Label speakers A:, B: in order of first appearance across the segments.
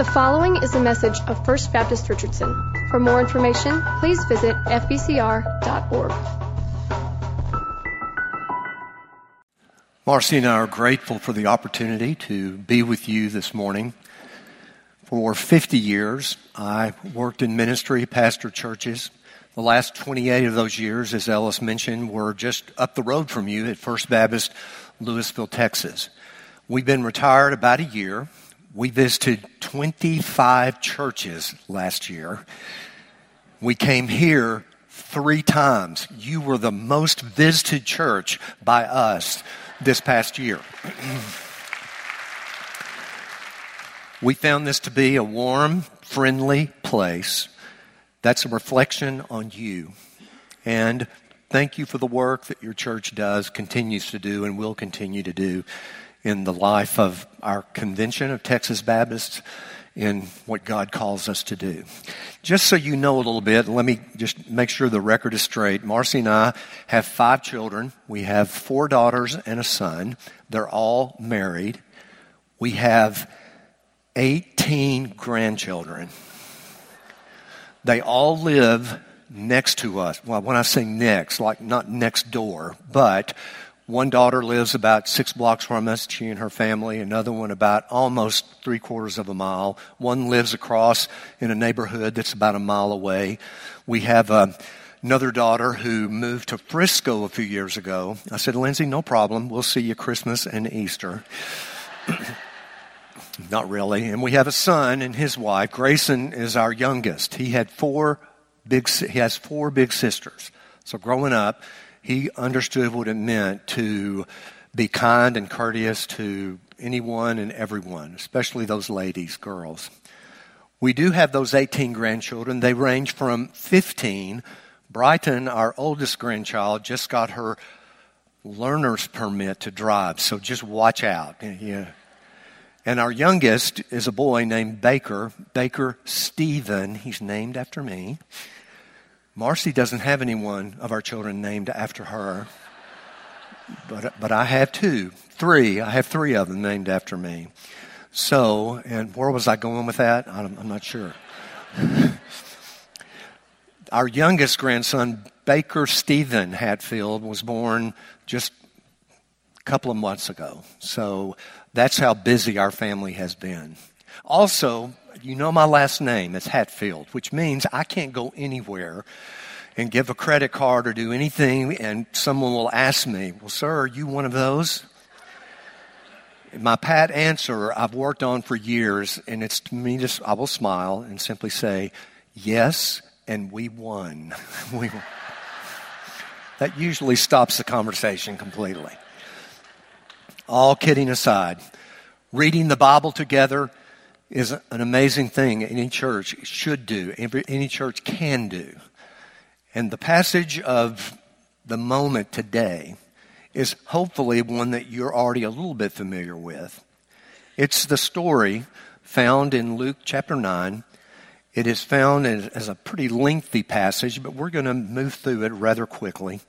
A: The following is a message of First Baptist Richardson. For more information, please visit fbcr.org.
B: Marcy and I are grateful for the opportunity to be with you this morning. For 50 years, I worked in ministry, pastored churches. The last 28 of those years, as Ellis mentioned, were just up the road from you at First Baptist, Lewisville, Texas. We've been retired about a year. We visited 25 churches last year. We came here three times. You were the most visited church by us this past year. we found this to be a warm, friendly place that's a reflection on you. And thank you for the work that your church does, continues to do, and will continue to do in the life of our convention of Texas Baptists in what God calls us to do. Just so you know a little bit, let me just make sure the record is straight. Marcy and I have five children. We have four daughters and a son. They're all married. We have 18 grandchildren. They all live next to us. Well, when I say next, like not next door, but one daughter lives about six blocks from us, she and her family. Another one about almost three quarters of a mile. One lives across in a neighborhood that's about a mile away. We have uh, another daughter who moved to Frisco a few years ago. I said, Lindsay, no problem. We'll see you Christmas and Easter. Not really. And we have a son and his wife. Grayson is our youngest. He had four big, he has four big sisters. So growing up, he understood what it meant to be kind and courteous to anyone and everyone, especially those ladies, girls. We do have those 18 grandchildren. They range from 15. Brighton, our oldest grandchild, just got her learner's permit to drive, so just watch out. Yeah. And our youngest is a boy named Baker, Baker Stephen. He's named after me. Marcy doesn't have anyone of our children named after her, but, but I have two, three. I have three of them named after me. So, and where was I going with that? I'm, I'm not sure. our youngest grandson, Baker Stephen Hatfield, was born just a couple of months ago. So that's how busy our family has been. Also, you know my last name. It's Hatfield, which means I can't go anywhere and give a credit card or do anything, and someone will ask me, Well, sir, are you one of those? My pat answer I've worked on for years, and it's to me just, I will smile and simply say, Yes, and we won. we won. That usually stops the conversation completely. All kidding aside, reading the Bible together is an amazing thing any church should do, any church can do. And the passage of the moment today is hopefully one that you're already a little bit familiar with. It's the story found in Luke chapter 9. It is found as a pretty lengthy passage, but we're going to move through it rather quickly.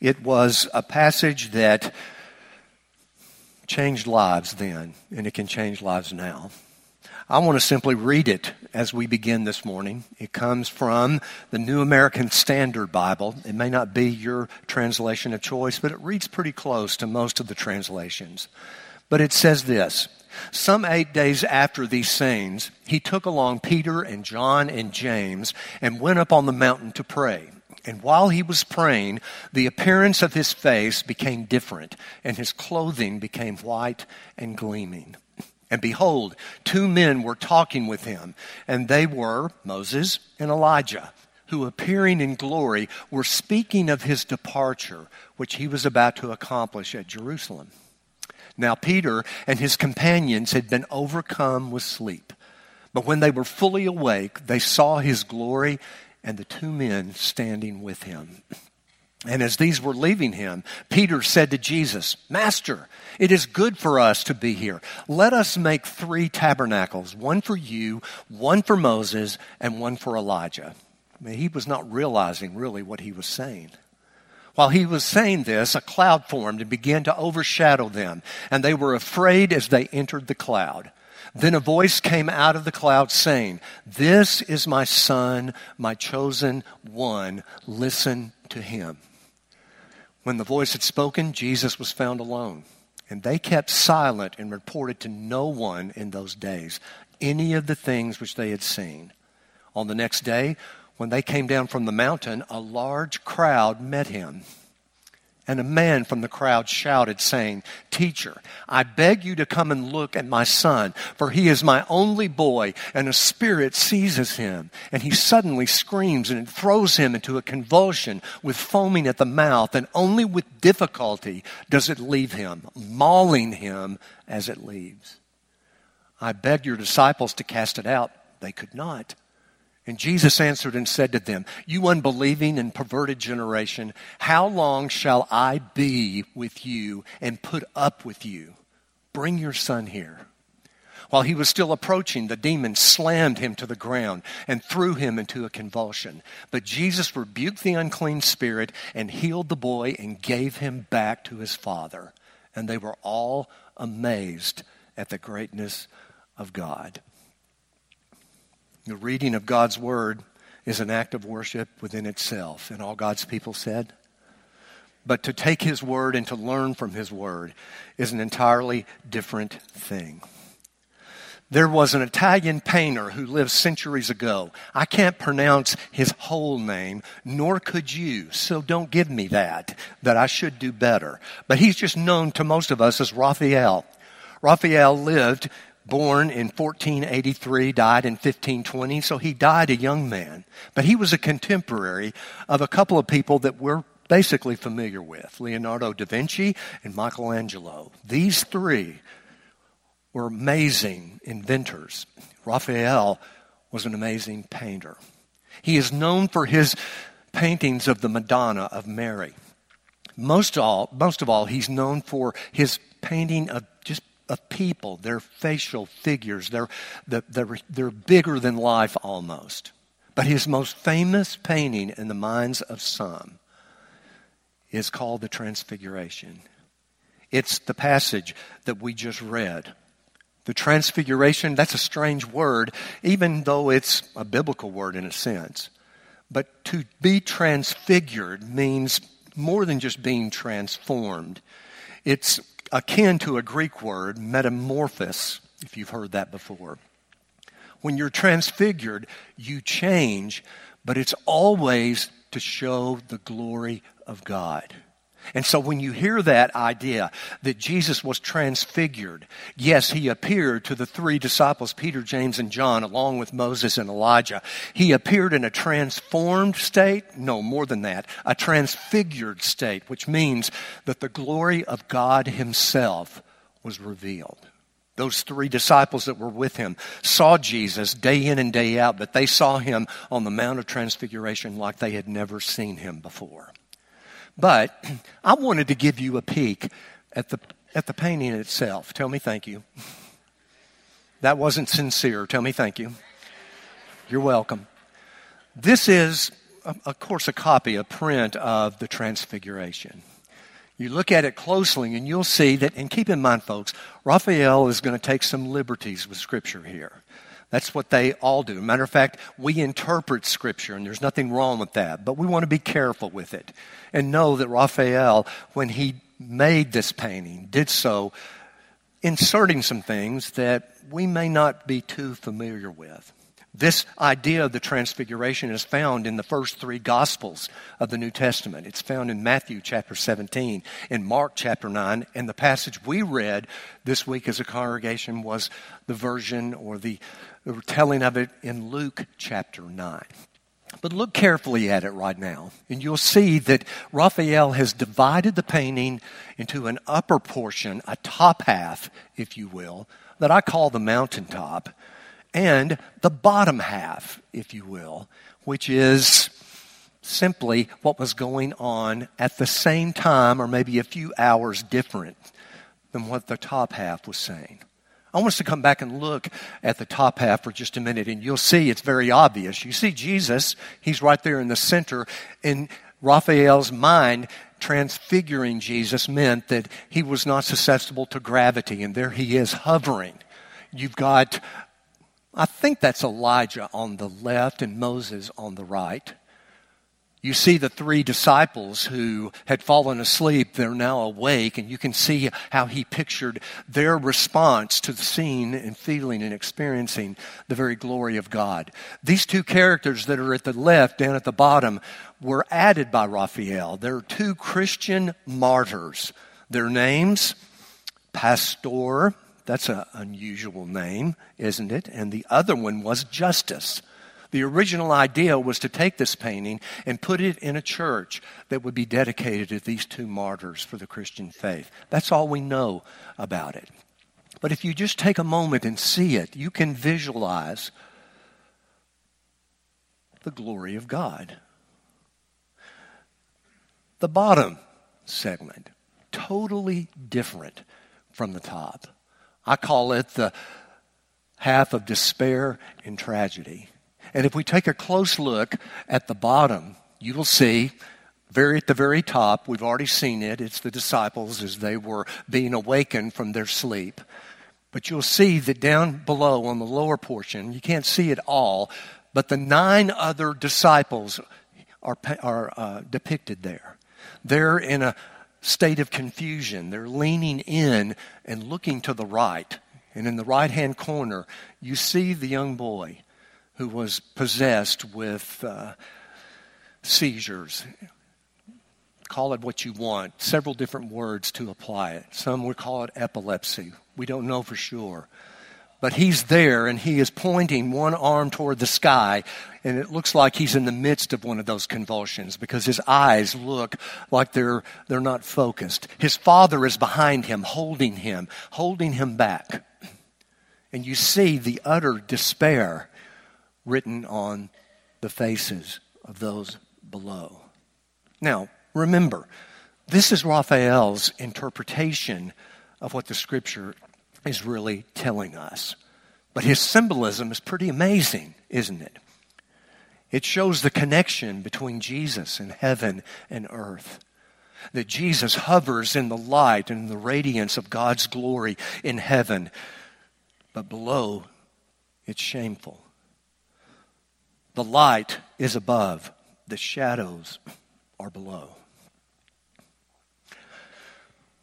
B: It was a passage that changed lives then, and it can change lives now. I want to simply read it as we begin this morning. It comes from the New American Standard Bible. It may not be your translation of choice, but it reads pretty close to most of the translations. But it says this Some eight days after these sayings, he took along Peter and John and James and went up on the mountain to pray. And while he was praying, the appearance of his face became different, and his clothing became white and gleaming. And behold, two men were talking with him, and they were Moses and Elijah, who appearing in glory were speaking of his departure, which he was about to accomplish at Jerusalem. Now, Peter and his companions had been overcome with sleep. But when they were fully awake, they saw his glory and the two men standing with him. And as these were leaving him, Peter said to Jesus, Master, it is good for us to be here. Let us make three tabernacles one for you, one for Moses, and one for Elijah. I mean, he was not realizing really what he was saying. While he was saying this, a cloud formed and began to overshadow them, and they were afraid as they entered the cloud. Then a voice came out of the cloud saying, This is my son, my chosen one. Listen to him. When the voice had spoken, Jesus was found alone. And they kept silent and reported to no one in those days any of the things which they had seen. On the next day, when they came down from the mountain, a large crowd met him and a man from the crowd shouted, saying, Teacher, I beg you to come and look at my son, for he is my only boy, and a spirit seizes him. And he suddenly screams, and it throws him into a convulsion with foaming at the mouth, and only with difficulty does it leave him, mauling him as it leaves. I begged your disciples to cast it out. They could not. And Jesus answered and said to them, You unbelieving and perverted generation, how long shall I be with you and put up with you? Bring your son here. While he was still approaching, the demon slammed him to the ground and threw him into a convulsion. But Jesus rebuked the unclean spirit and healed the boy and gave him back to his father. And they were all amazed at the greatness of God. The reading of God's Word is an act of worship within itself, and all God's people said. But to take His Word and to learn from His Word is an entirely different thing. There was an Italian painter who lived centuries ago. I can't pronounce his whole name, nor could you, so don't give me that, that I should do better. But he's just known to most of us as Raphael. Raphael lived born in 1483, died in 1520, so he died a young man. But he was a contemporary of a couple of people that we're basically familiar with Leonardo da Vinci and Michelangelo. These three were amazing inventors. Raphael was an amazing painter. He is known for his paintings of the Madonna of Mary. Most, all, most of all, he's known for his painting of just of people, their facial figures. They're, they're, they're bigger than life almost. But his most famous painting in the minds of some is called the Transfiguration. It's the passage that we just read. The Transfiguration, that's a strange word, even though it's a biblical word in a sense. But to be transfigured means more than just being transformed. It's akin to a Greek word, metamorphosis, if you've heard that before. When you're transfigured, you change, but it's always to show the glory of God. And so when you hear that idea that Jesus was transfigured, yes, he appeared to the three disciples, Peter, James, and John, along with Moses and Elijah. He appeared in a transformed state. No, more than that, a transfigured state, which means that the glory of God himself was revealed. Those three disciples that were with him saw Jesus day in and day out, but they saw him on the Mount of Transfiguration like they had never seen him before. But I wanted to give you a peek at the, at the painting itself. Tell me thank you. That wasn't sincere. Tell me thank you. You're welcome. This is, of course, a copy, a print of the Transfiguration. You look at it closely and you'll see that, and keep in mind, folks, Raphael is going to take some liberties with Scripture here. That's what they all do. Matter of fact, we interpret Scripture, and there's nothing wrong with that, but we want to be careful with it and know that Raphael, when he made this painting, did so inserting some things that we may not be too familiar with. This idea of the transfiguration is found in the first three gospels of the New Testament. It's found in Matthew chapter 17, in Mark chapter 9, and the passage we read this week as a congregation was the version or the telling of it in Luke chapter 9. But look carefully at it right now, and you'll see that Raphael has divided the painting into an upper portion, a top half, if you will, that I call the mountaintop, and the bottom half, if you will, which is simply what was going on at the same time, or maybe a few hours different than what the top half was saying. I want us to come back and look at the top half for just a minute, and you'll see it's very obvious. You see Jesus, he's right there in the center. In Raphael's mind, transfiguring Jesus meant that he was not susceptible to gravity, and there he is hovering. you've got, I think that's Elijah on the left and Moses on the right. You see the three disciples who had fallen asleep, they're now awake, and you can see how he pictured their response to the scene and feeling and experiencing the very glory of God. These two characters that are at the left, down at the bottom, were added by Raphael. They're two Christian martyrs. Their names, Pastor, that's an unusual name, isn't it? And the other one was Justus. The original idea was to take this painting and put it in a church that would be dedicated to these two martyrs for the Christian faith. That's all we know about it. But if you just take a moment and see it, you can visualize the glory of God. The bottom segment, totally different from the top. I call it the half of despair and tragedy. And if we take a close look at the bottom, you will see very at the very top, we've already seen it, it's the disciples as they were being awakened from their sleep. But you'll see that down below on the lower portion, you can't see it all, but the nine other disciples are, are uh, depicted there. They're in a state of confusion. They're leaning in and looking to the right. And in the right hand corner, you see the young boy who was possessed with uh, seizures. Call it what you want, several different words to apply it. Some would call it epilepsy. We don't know for sure. But he's there and he is pointing one arm toward the sky, and it looks like he's in the midst of one of those convulsions because his eyes look like they're, they're not focused. His father is behind him, holding him, holding him back. And you see the utter despair written on the faces of those below. Now, remember, this is Raphael's interpretation of what the scripture is really telling us. But his symbolism is pretty amazing, isn't it? It shows the connection between Jesus and heaven and earth. That Jesus hovers in the light and the radiance of God's glory in heaven, but below it's shameful. The light is above, the shadows are below.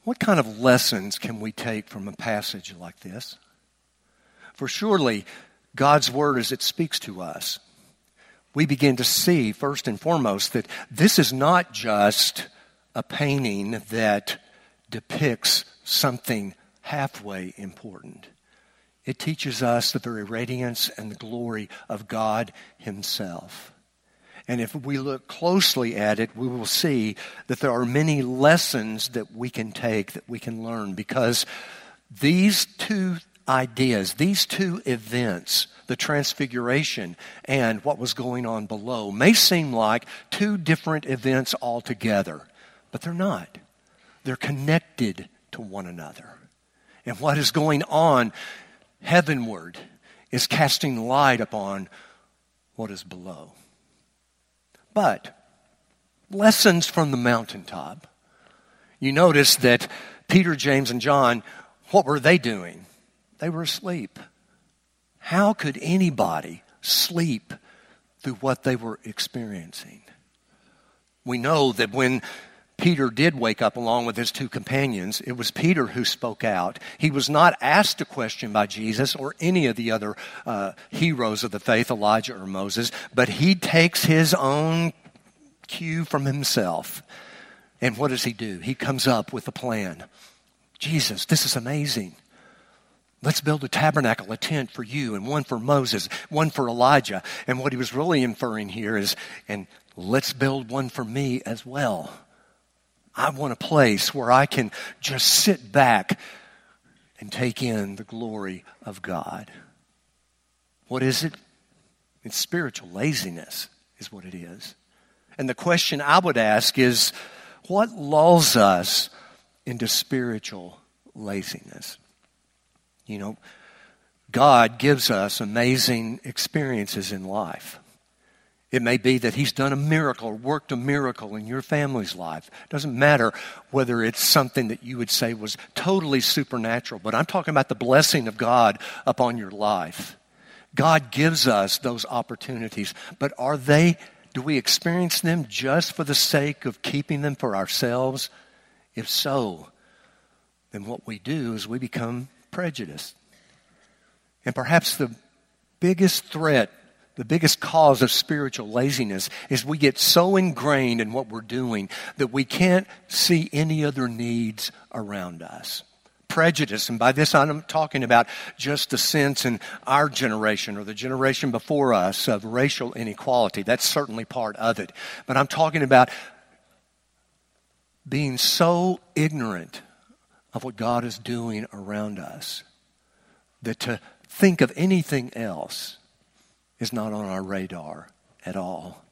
B: What kind of lessons can we take from a passage like this? For surely God's word as it speaks to us, we begin to see, first and foremost, that this is not just a painting that depicts something halfway important. It teaches us the very radiance and the glory of God Himself. And if we look closely at it, we will see that there are many lessons that we can take, that we can learn, because these two ideas, these two events, the transfiguration and what was going on below, may seem like two different events altogether, but they're not. They're connected to one another. And what is going on heavenward is casting light upon what is below. But lessons from the mountaintop. You notice that Peter, James, and John, what were they doing? They were asleep. How could anybody sleep through what they were experiencing? We know that when Peter did wake up along with his two companions. It was Peter who spoke out. He was not asked a question by Jesus or any of the other uh, heroes of the faith, Elijah or Moses, but he takes his own cue from himself. And what does he do? He comes up with a plan. Jesus, this is amazing. Let's build a tabernacle, a tent for you, and one for Moses, one for Elijah. And what he was really inferring here is, and let's build one for me as well. I want a place where I can just sit back and take in the glory of God. What is it? It's spiritual laziness, is what it is. And the question I would ask is what lulls us into spiritual laziness? You know, God gives us amazing experiences in life. It may be that He's done a miracle or worked a miracle in your family's life. It doesn't matter whether it's something that you would say was totally supernatural, but I'm talking about the blessing of God upon your life. God gives us those opportunities, but are they, do we experience them just for the sake of keeping them for ourselves? If so, then what we do is we become prejudiced. And perhaps the biggest threat, the biggest cause of spiritual laziness is we get so ingrained in what we're doing that we can't see any other needs around us. Prejudice, and by this I'm talking about just the sense in our generation or the generation before us of racial inequality. That's certainly part of it. But I'm talking about being so ignorant of what God is doing around us that to think of anything else is not on our radar at all.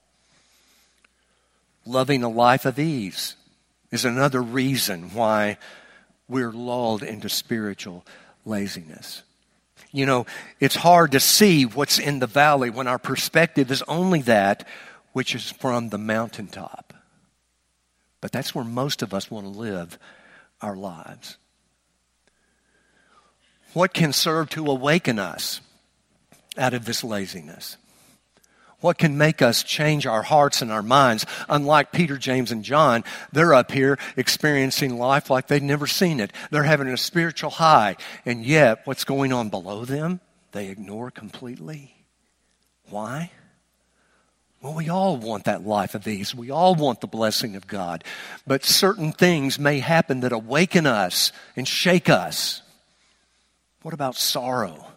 B: Loving a life of ease is another reason why we're lulled into spiritual laziness. You know, it's hard to see what's in the valley when our perspective is only that which is from the mountaintop. But that's where most of us want to live our lives. What can serve to awaken us out of this laziness? What can make us change our hearts and our minds? Unlike Peter, James, and John, they're up here experiencing life like they've never seen it. They're having a spiritual high, and yet what's going on below them, they ignore completely. Why? Well, we all want that life of ease. We all want the blessing of God. But certain things may happen that awaken us and shake us. What about sorrow?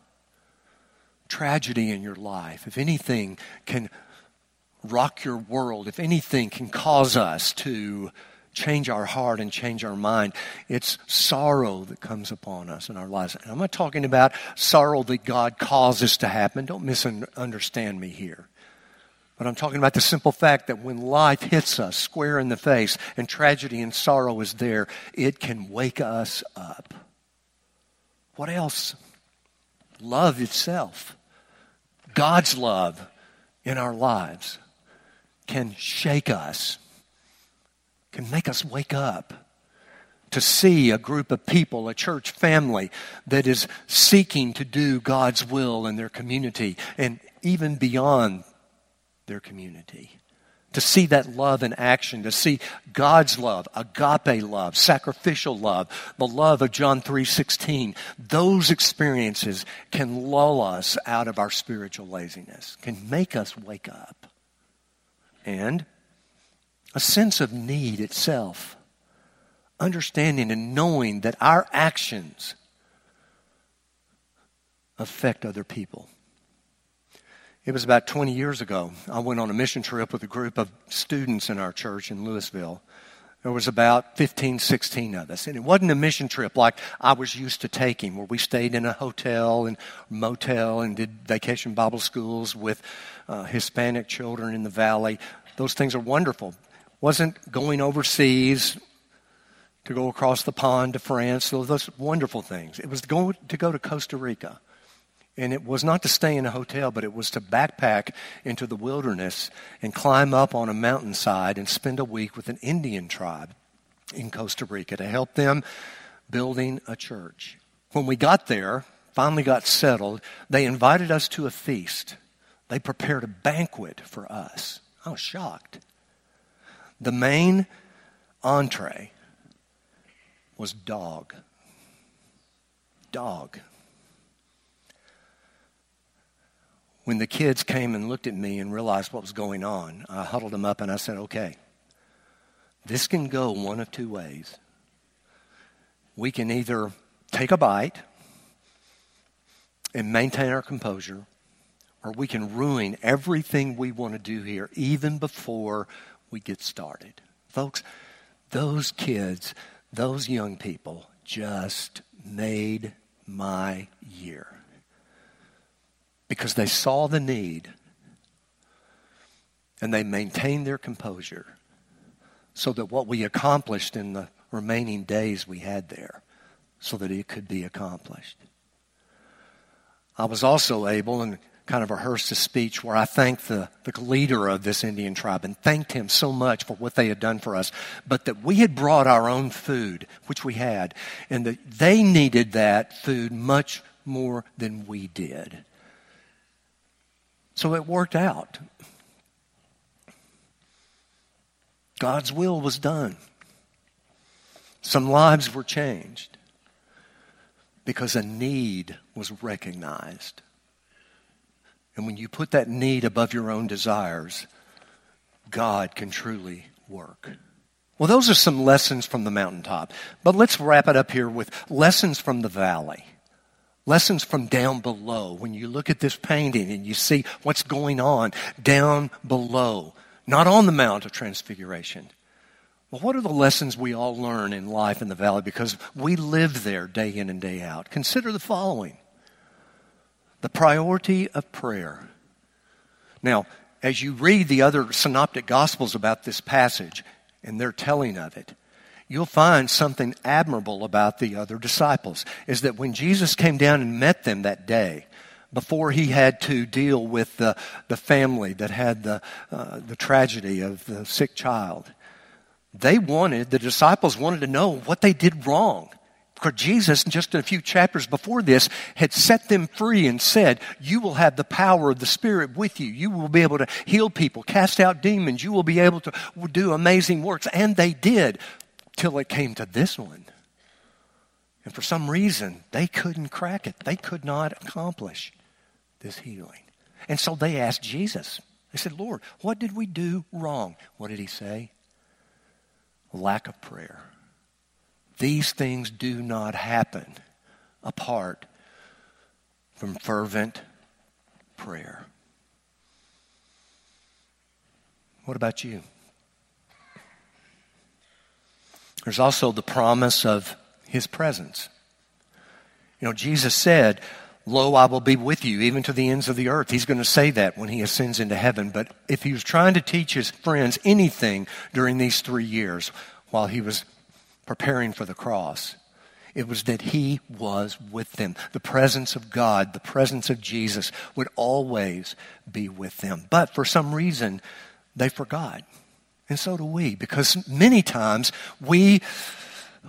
B: Tragedy in your life. If anything can rock your world, if anything can cause us to change our heart and change our mind, it's sorrow that comes upon us in our lives. And I'm not talking about sorrow that God causes to happen. Don't misunderstand me here. But I'm talking about the simple fact that when life hits us square in the face and tragedy and sorrow is there, it can wake us up. What else? Love itself. God's love in our lives can shake us, can make us wake up to see a group of people, a church family that is seeking to do God's will in their community and even beyond their community to see that love in action, to see God's love, agape love, sacrificial love, the love of John 3:16. Those experiences can lull us out of our spiritual laziness, can make us wake up. And a sense of need itself, understanding and knowing that our actions affect other people. It was about 20 years ago. I went on a mission trip with a group of students in our church in Lewisville. There was about 15, 16 of us. And it wasn't a mission trip like I was used to taking, where we stayed in a hotel and motel and did vacation Bible schools with uh, Hispanic children in the valley. Those things are wonderful. Wasn't going overseas to go across the pond to France. Those wonderful things. It was going to, go to Costa Rica and it was not to stay in a hotel, but it was to backpack into the wilderness and climb up on a mountainside and spend a week with an Indian tribe in Costa Rica to help them building a church. When we got there, finally got settled, they invited us to a feast. They prepared a banquet for us. I was shocked. The main entree was dog. Dog. When the kids came and looked at me and realized what was going on, I huddled them up and I said, okay, this can go one of two ways. We can either take a bite and maintain our composure, or we can ruin everything we want to do here even before we get started. Folks, those kids, those young people just made my year because they saw the need and they maintained their composure so that what we accomplished in the remaining days we had there so that it could be accomplished. I was also able, and kind of rehearsed a speech where I thanked the, the leader of this Indian tribe and thanked him so much for what they had done for us, but that we had brought our own food, which we had, and that they needed that food much more than we did. So it worked out. God's will was done. Some lives were changed because a need was recognized. And when you put that need above your own desires, God can truly work. Well, those are some lessons from the mountaintop. But let's wrap it up here with lessons from the valley. Lessons from down below. When you look at this painting and you see what's going on down below, not on the Mount of Transfiguration. Well, what are the lessons we all learn in life in the valley because we live there day in and day out? Consider the following the priority of prayer. Now, as you read the other synoptic gospels about this passage and their telling of it, you'll find something admirable about the other disciples is that when Jesus came down and met them that day, before he had to deal with the, the family that had the, uh, the tragedy of the sick child, they wanted, the disciples wanted to know what they did wrong. Because Jesus, just a few chapters before this, had set them free and said, You will have the power of the Spirit with you. You will be able to heal people, cast out demons. You will be able to do amazing works. And they did till it came to this one. And for some reason, they couldn't crack it. They could not accomplish this healing. And so they asked Jesus. They said, Lord, what did we do wrong? What did he say? Lack of prayer. These things do not happen apart from fervent prayer. What about you? There's also the promise of his presence. You know, Jesus said, Lo, I will be with you even to the ends of the earth. He's going to say that when he ascends into heaven. But if he was trying to teach his friends anything during these three years while he was preparing for the cross. It was that he was with them. The presence of God, the presence of Jesus would always be with them. But for some reason, they forgot. And so do we, because many times we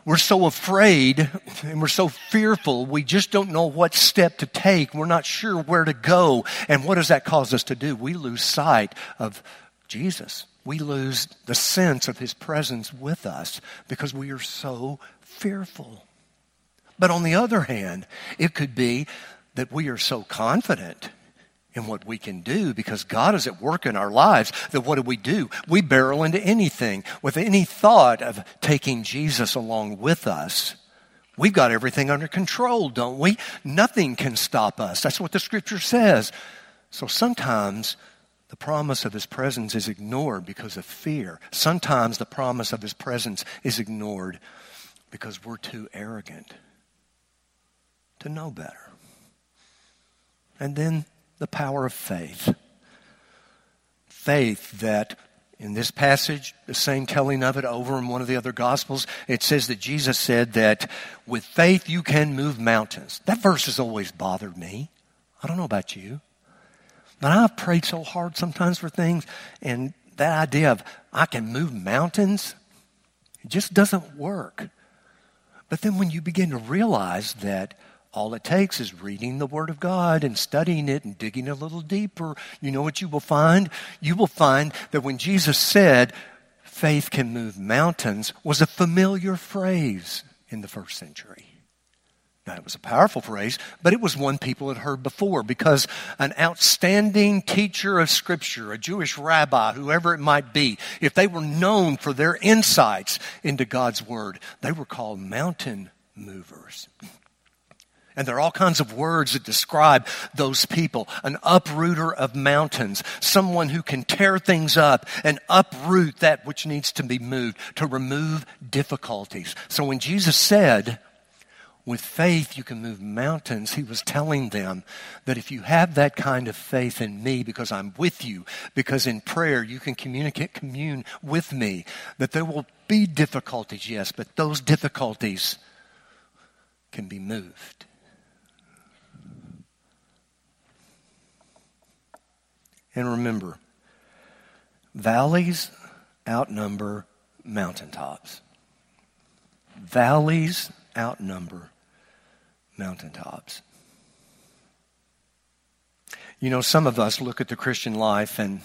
B: we're so afraid and we're so fearful, we just don't know what step to take. We're not sure where to go. And what does that cause us to do? We lose sight of Jesus we lose the sense of his presence with us because we are so fearful. But on the other hand, it could be that we are so confident in what we can do because God is at work in our lives that what do we do? We barrel into anything with any thought of taking Jesus along with us. We've got everything under control, don't we? Nothing can stop us. That's what the scripture says. So sometimes the promise of his presence is ignored because of fear. Sometimes the promise of his presence is ignored because we're too arrogant to know better. And then the power of faith. Faith that, in this passage, the same telling of it over in one of the other Gospels, it says that Jesus said that with faith you can move mountains. That verse has always bothered me. I don't know about you. But I've prayed so hard sometimes for things, and that idea of I can move mountains, it just doesn't work. But then when you begin to realize that all it takes is reading the Word of God and studying it and digging a little deeper, you know what you will find? You will find that when Jesus said, faith can move mountains, was a familiar phrase in the first century. Now, it was a powerful phrase, but it was one people had heard before because an outstanding teacher of Scripture, a Jewish rabbi, whoever it might be, if they were known for their insights into God's Word, they were called mountain movers. And there are all kinds of words that describe those people. An uprooter of mountains, someone who can tear things up and uproot that which needs to be moved, to remove difficulties. So when Jesus said, with faith, you can move mountains. He was telling them that if you have that kind of faith in me, because I'm with you, because in prayer you can communicate, commune with me, that there will be difficulties, yes, but those difficulties can be moved. And remember, valleys outnumber mountaintops. Valleys outnumber mountaintops. You know, some of us look at the Christian life and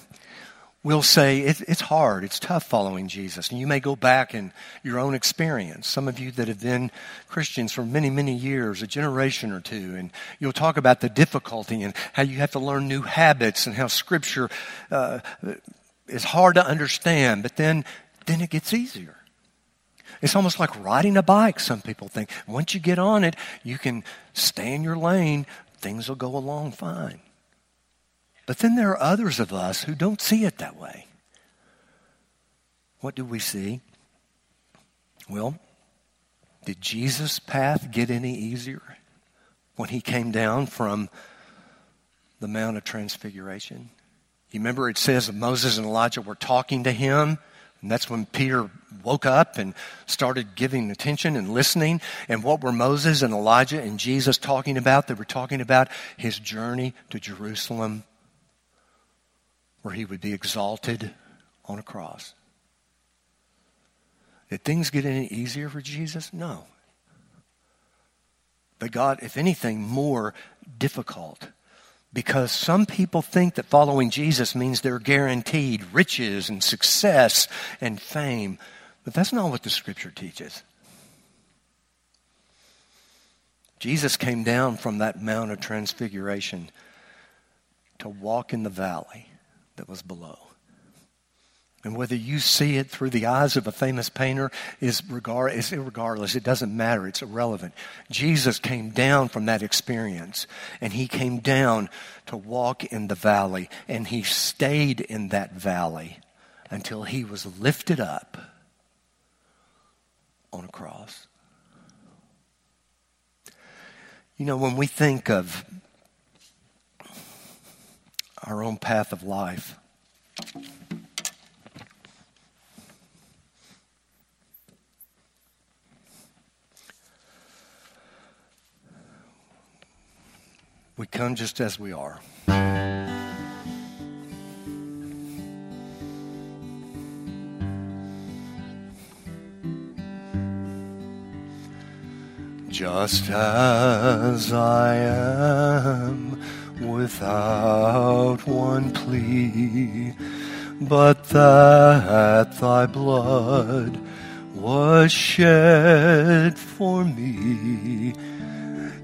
B: we'll say it, it's hard, it's tough following Jesus. And you may go back in your own experience. Some of you that have been Christians for many, many years, a generation or two, and you'll talk about the difficulty and how you have to learn new habits and how Scripture uh, is hard to understand. But then, then it gets easier. It's almost like riding a bike, some people think. Once you get on it, you can stay in your lane, things will go along fine. But then there are others of us who don't see it that way. What do we see? Well, did Jesus' path get any easier when he came down from the Mount of Transfiguration? You remember it says Moses and Elijah were talking to him, and that's when Peter woke up and started giving attention and listening. And what were Moses and Elijah and Jesus talking about? They were talking about his journey to Jerusalem where he would be exalted on a cross. Did things get any easier for Jesus? No. But God, if anything, more difficult. Because some people think that following Jesus means they're guaranteed riches and success and fame. But that's not what the scripture teaches. Jesus came down from that Mount of Transfiguration to walk in the valley that was below. And whether you see it through the eyes of a famous painter is, regard, is regardless. It doesn't matter. It's irrelevant. Jesus came down from that experience, and he came down to walk in the valley, and he stayed in that valley until he was lifted up on a cross. You know, when we think of our own path of life. We come just as we are. Just as I am without one plea, but that thy blood was shed for me,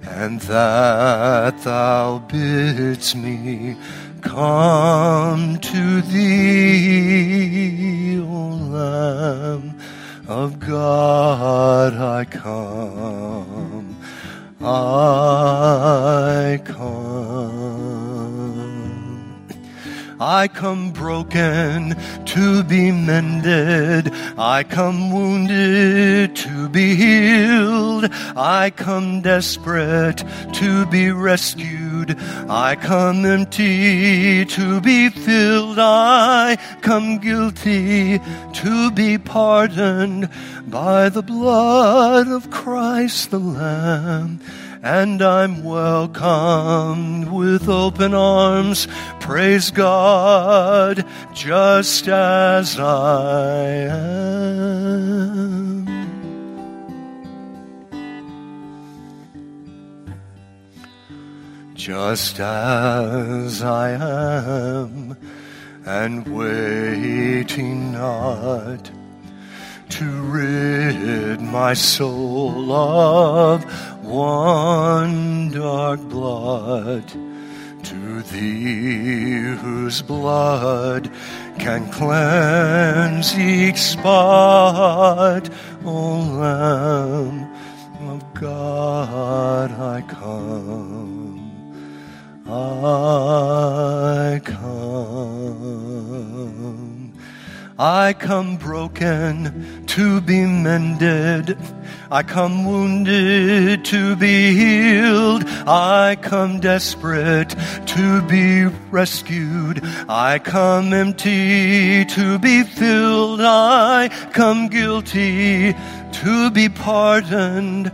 B: and that thou bidst me come to thee, O Lamb of God, I come. I come. I come broken to be mended. I come wounded to be healed. I come desperate to be rescued. I come empty to be filled. I come guilty to be pardoned by the blood of Christ the Lamb. And I'm welcomed with open arms. Praise God, just as I am. Just as I am, and waiting not to rid my soul of one dark blood. To thee whose blood can cleanse each spot, O Lamb of God, I come. I come. I come broken to be mended. I come wounded to be healed. I come desperate to be rescued. I come empty to be filled. I come guilty to be pardoned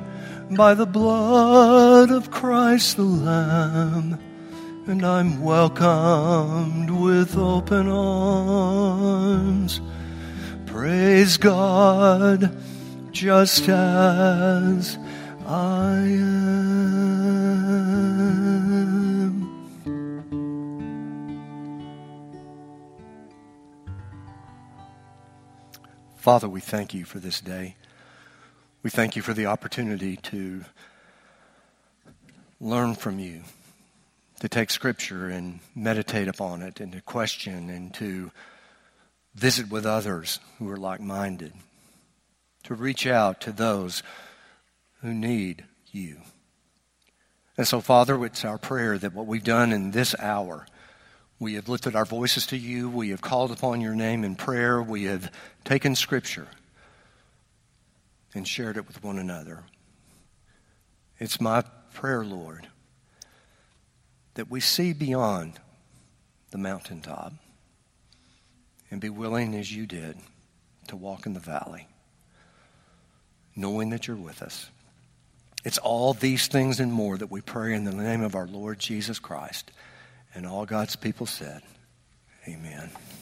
B: by the blood of Christ the Lamb. And I'm welcomed with open arms. Praise God, just as I am. Father, we thank you for this day. We thank you for the opportunity to learn from you, to take Scripture and meditate upon it, and to question and to visit with others who are like minded, to reach out to those who need you. And so, Father, it's our prayer that what we've done in this hour, we have lifted our voices to you, we have called upon your name in prayer, we have taken Scripture and shared it with one another. It's my prayer, Lord, that we see beyond the mountaintop and be willing, as you did, to walk in the valley, knowing that you're with us. It's all these things and more that we pray in the name of our Lord Jesus Christ. And all God's people said, Amen.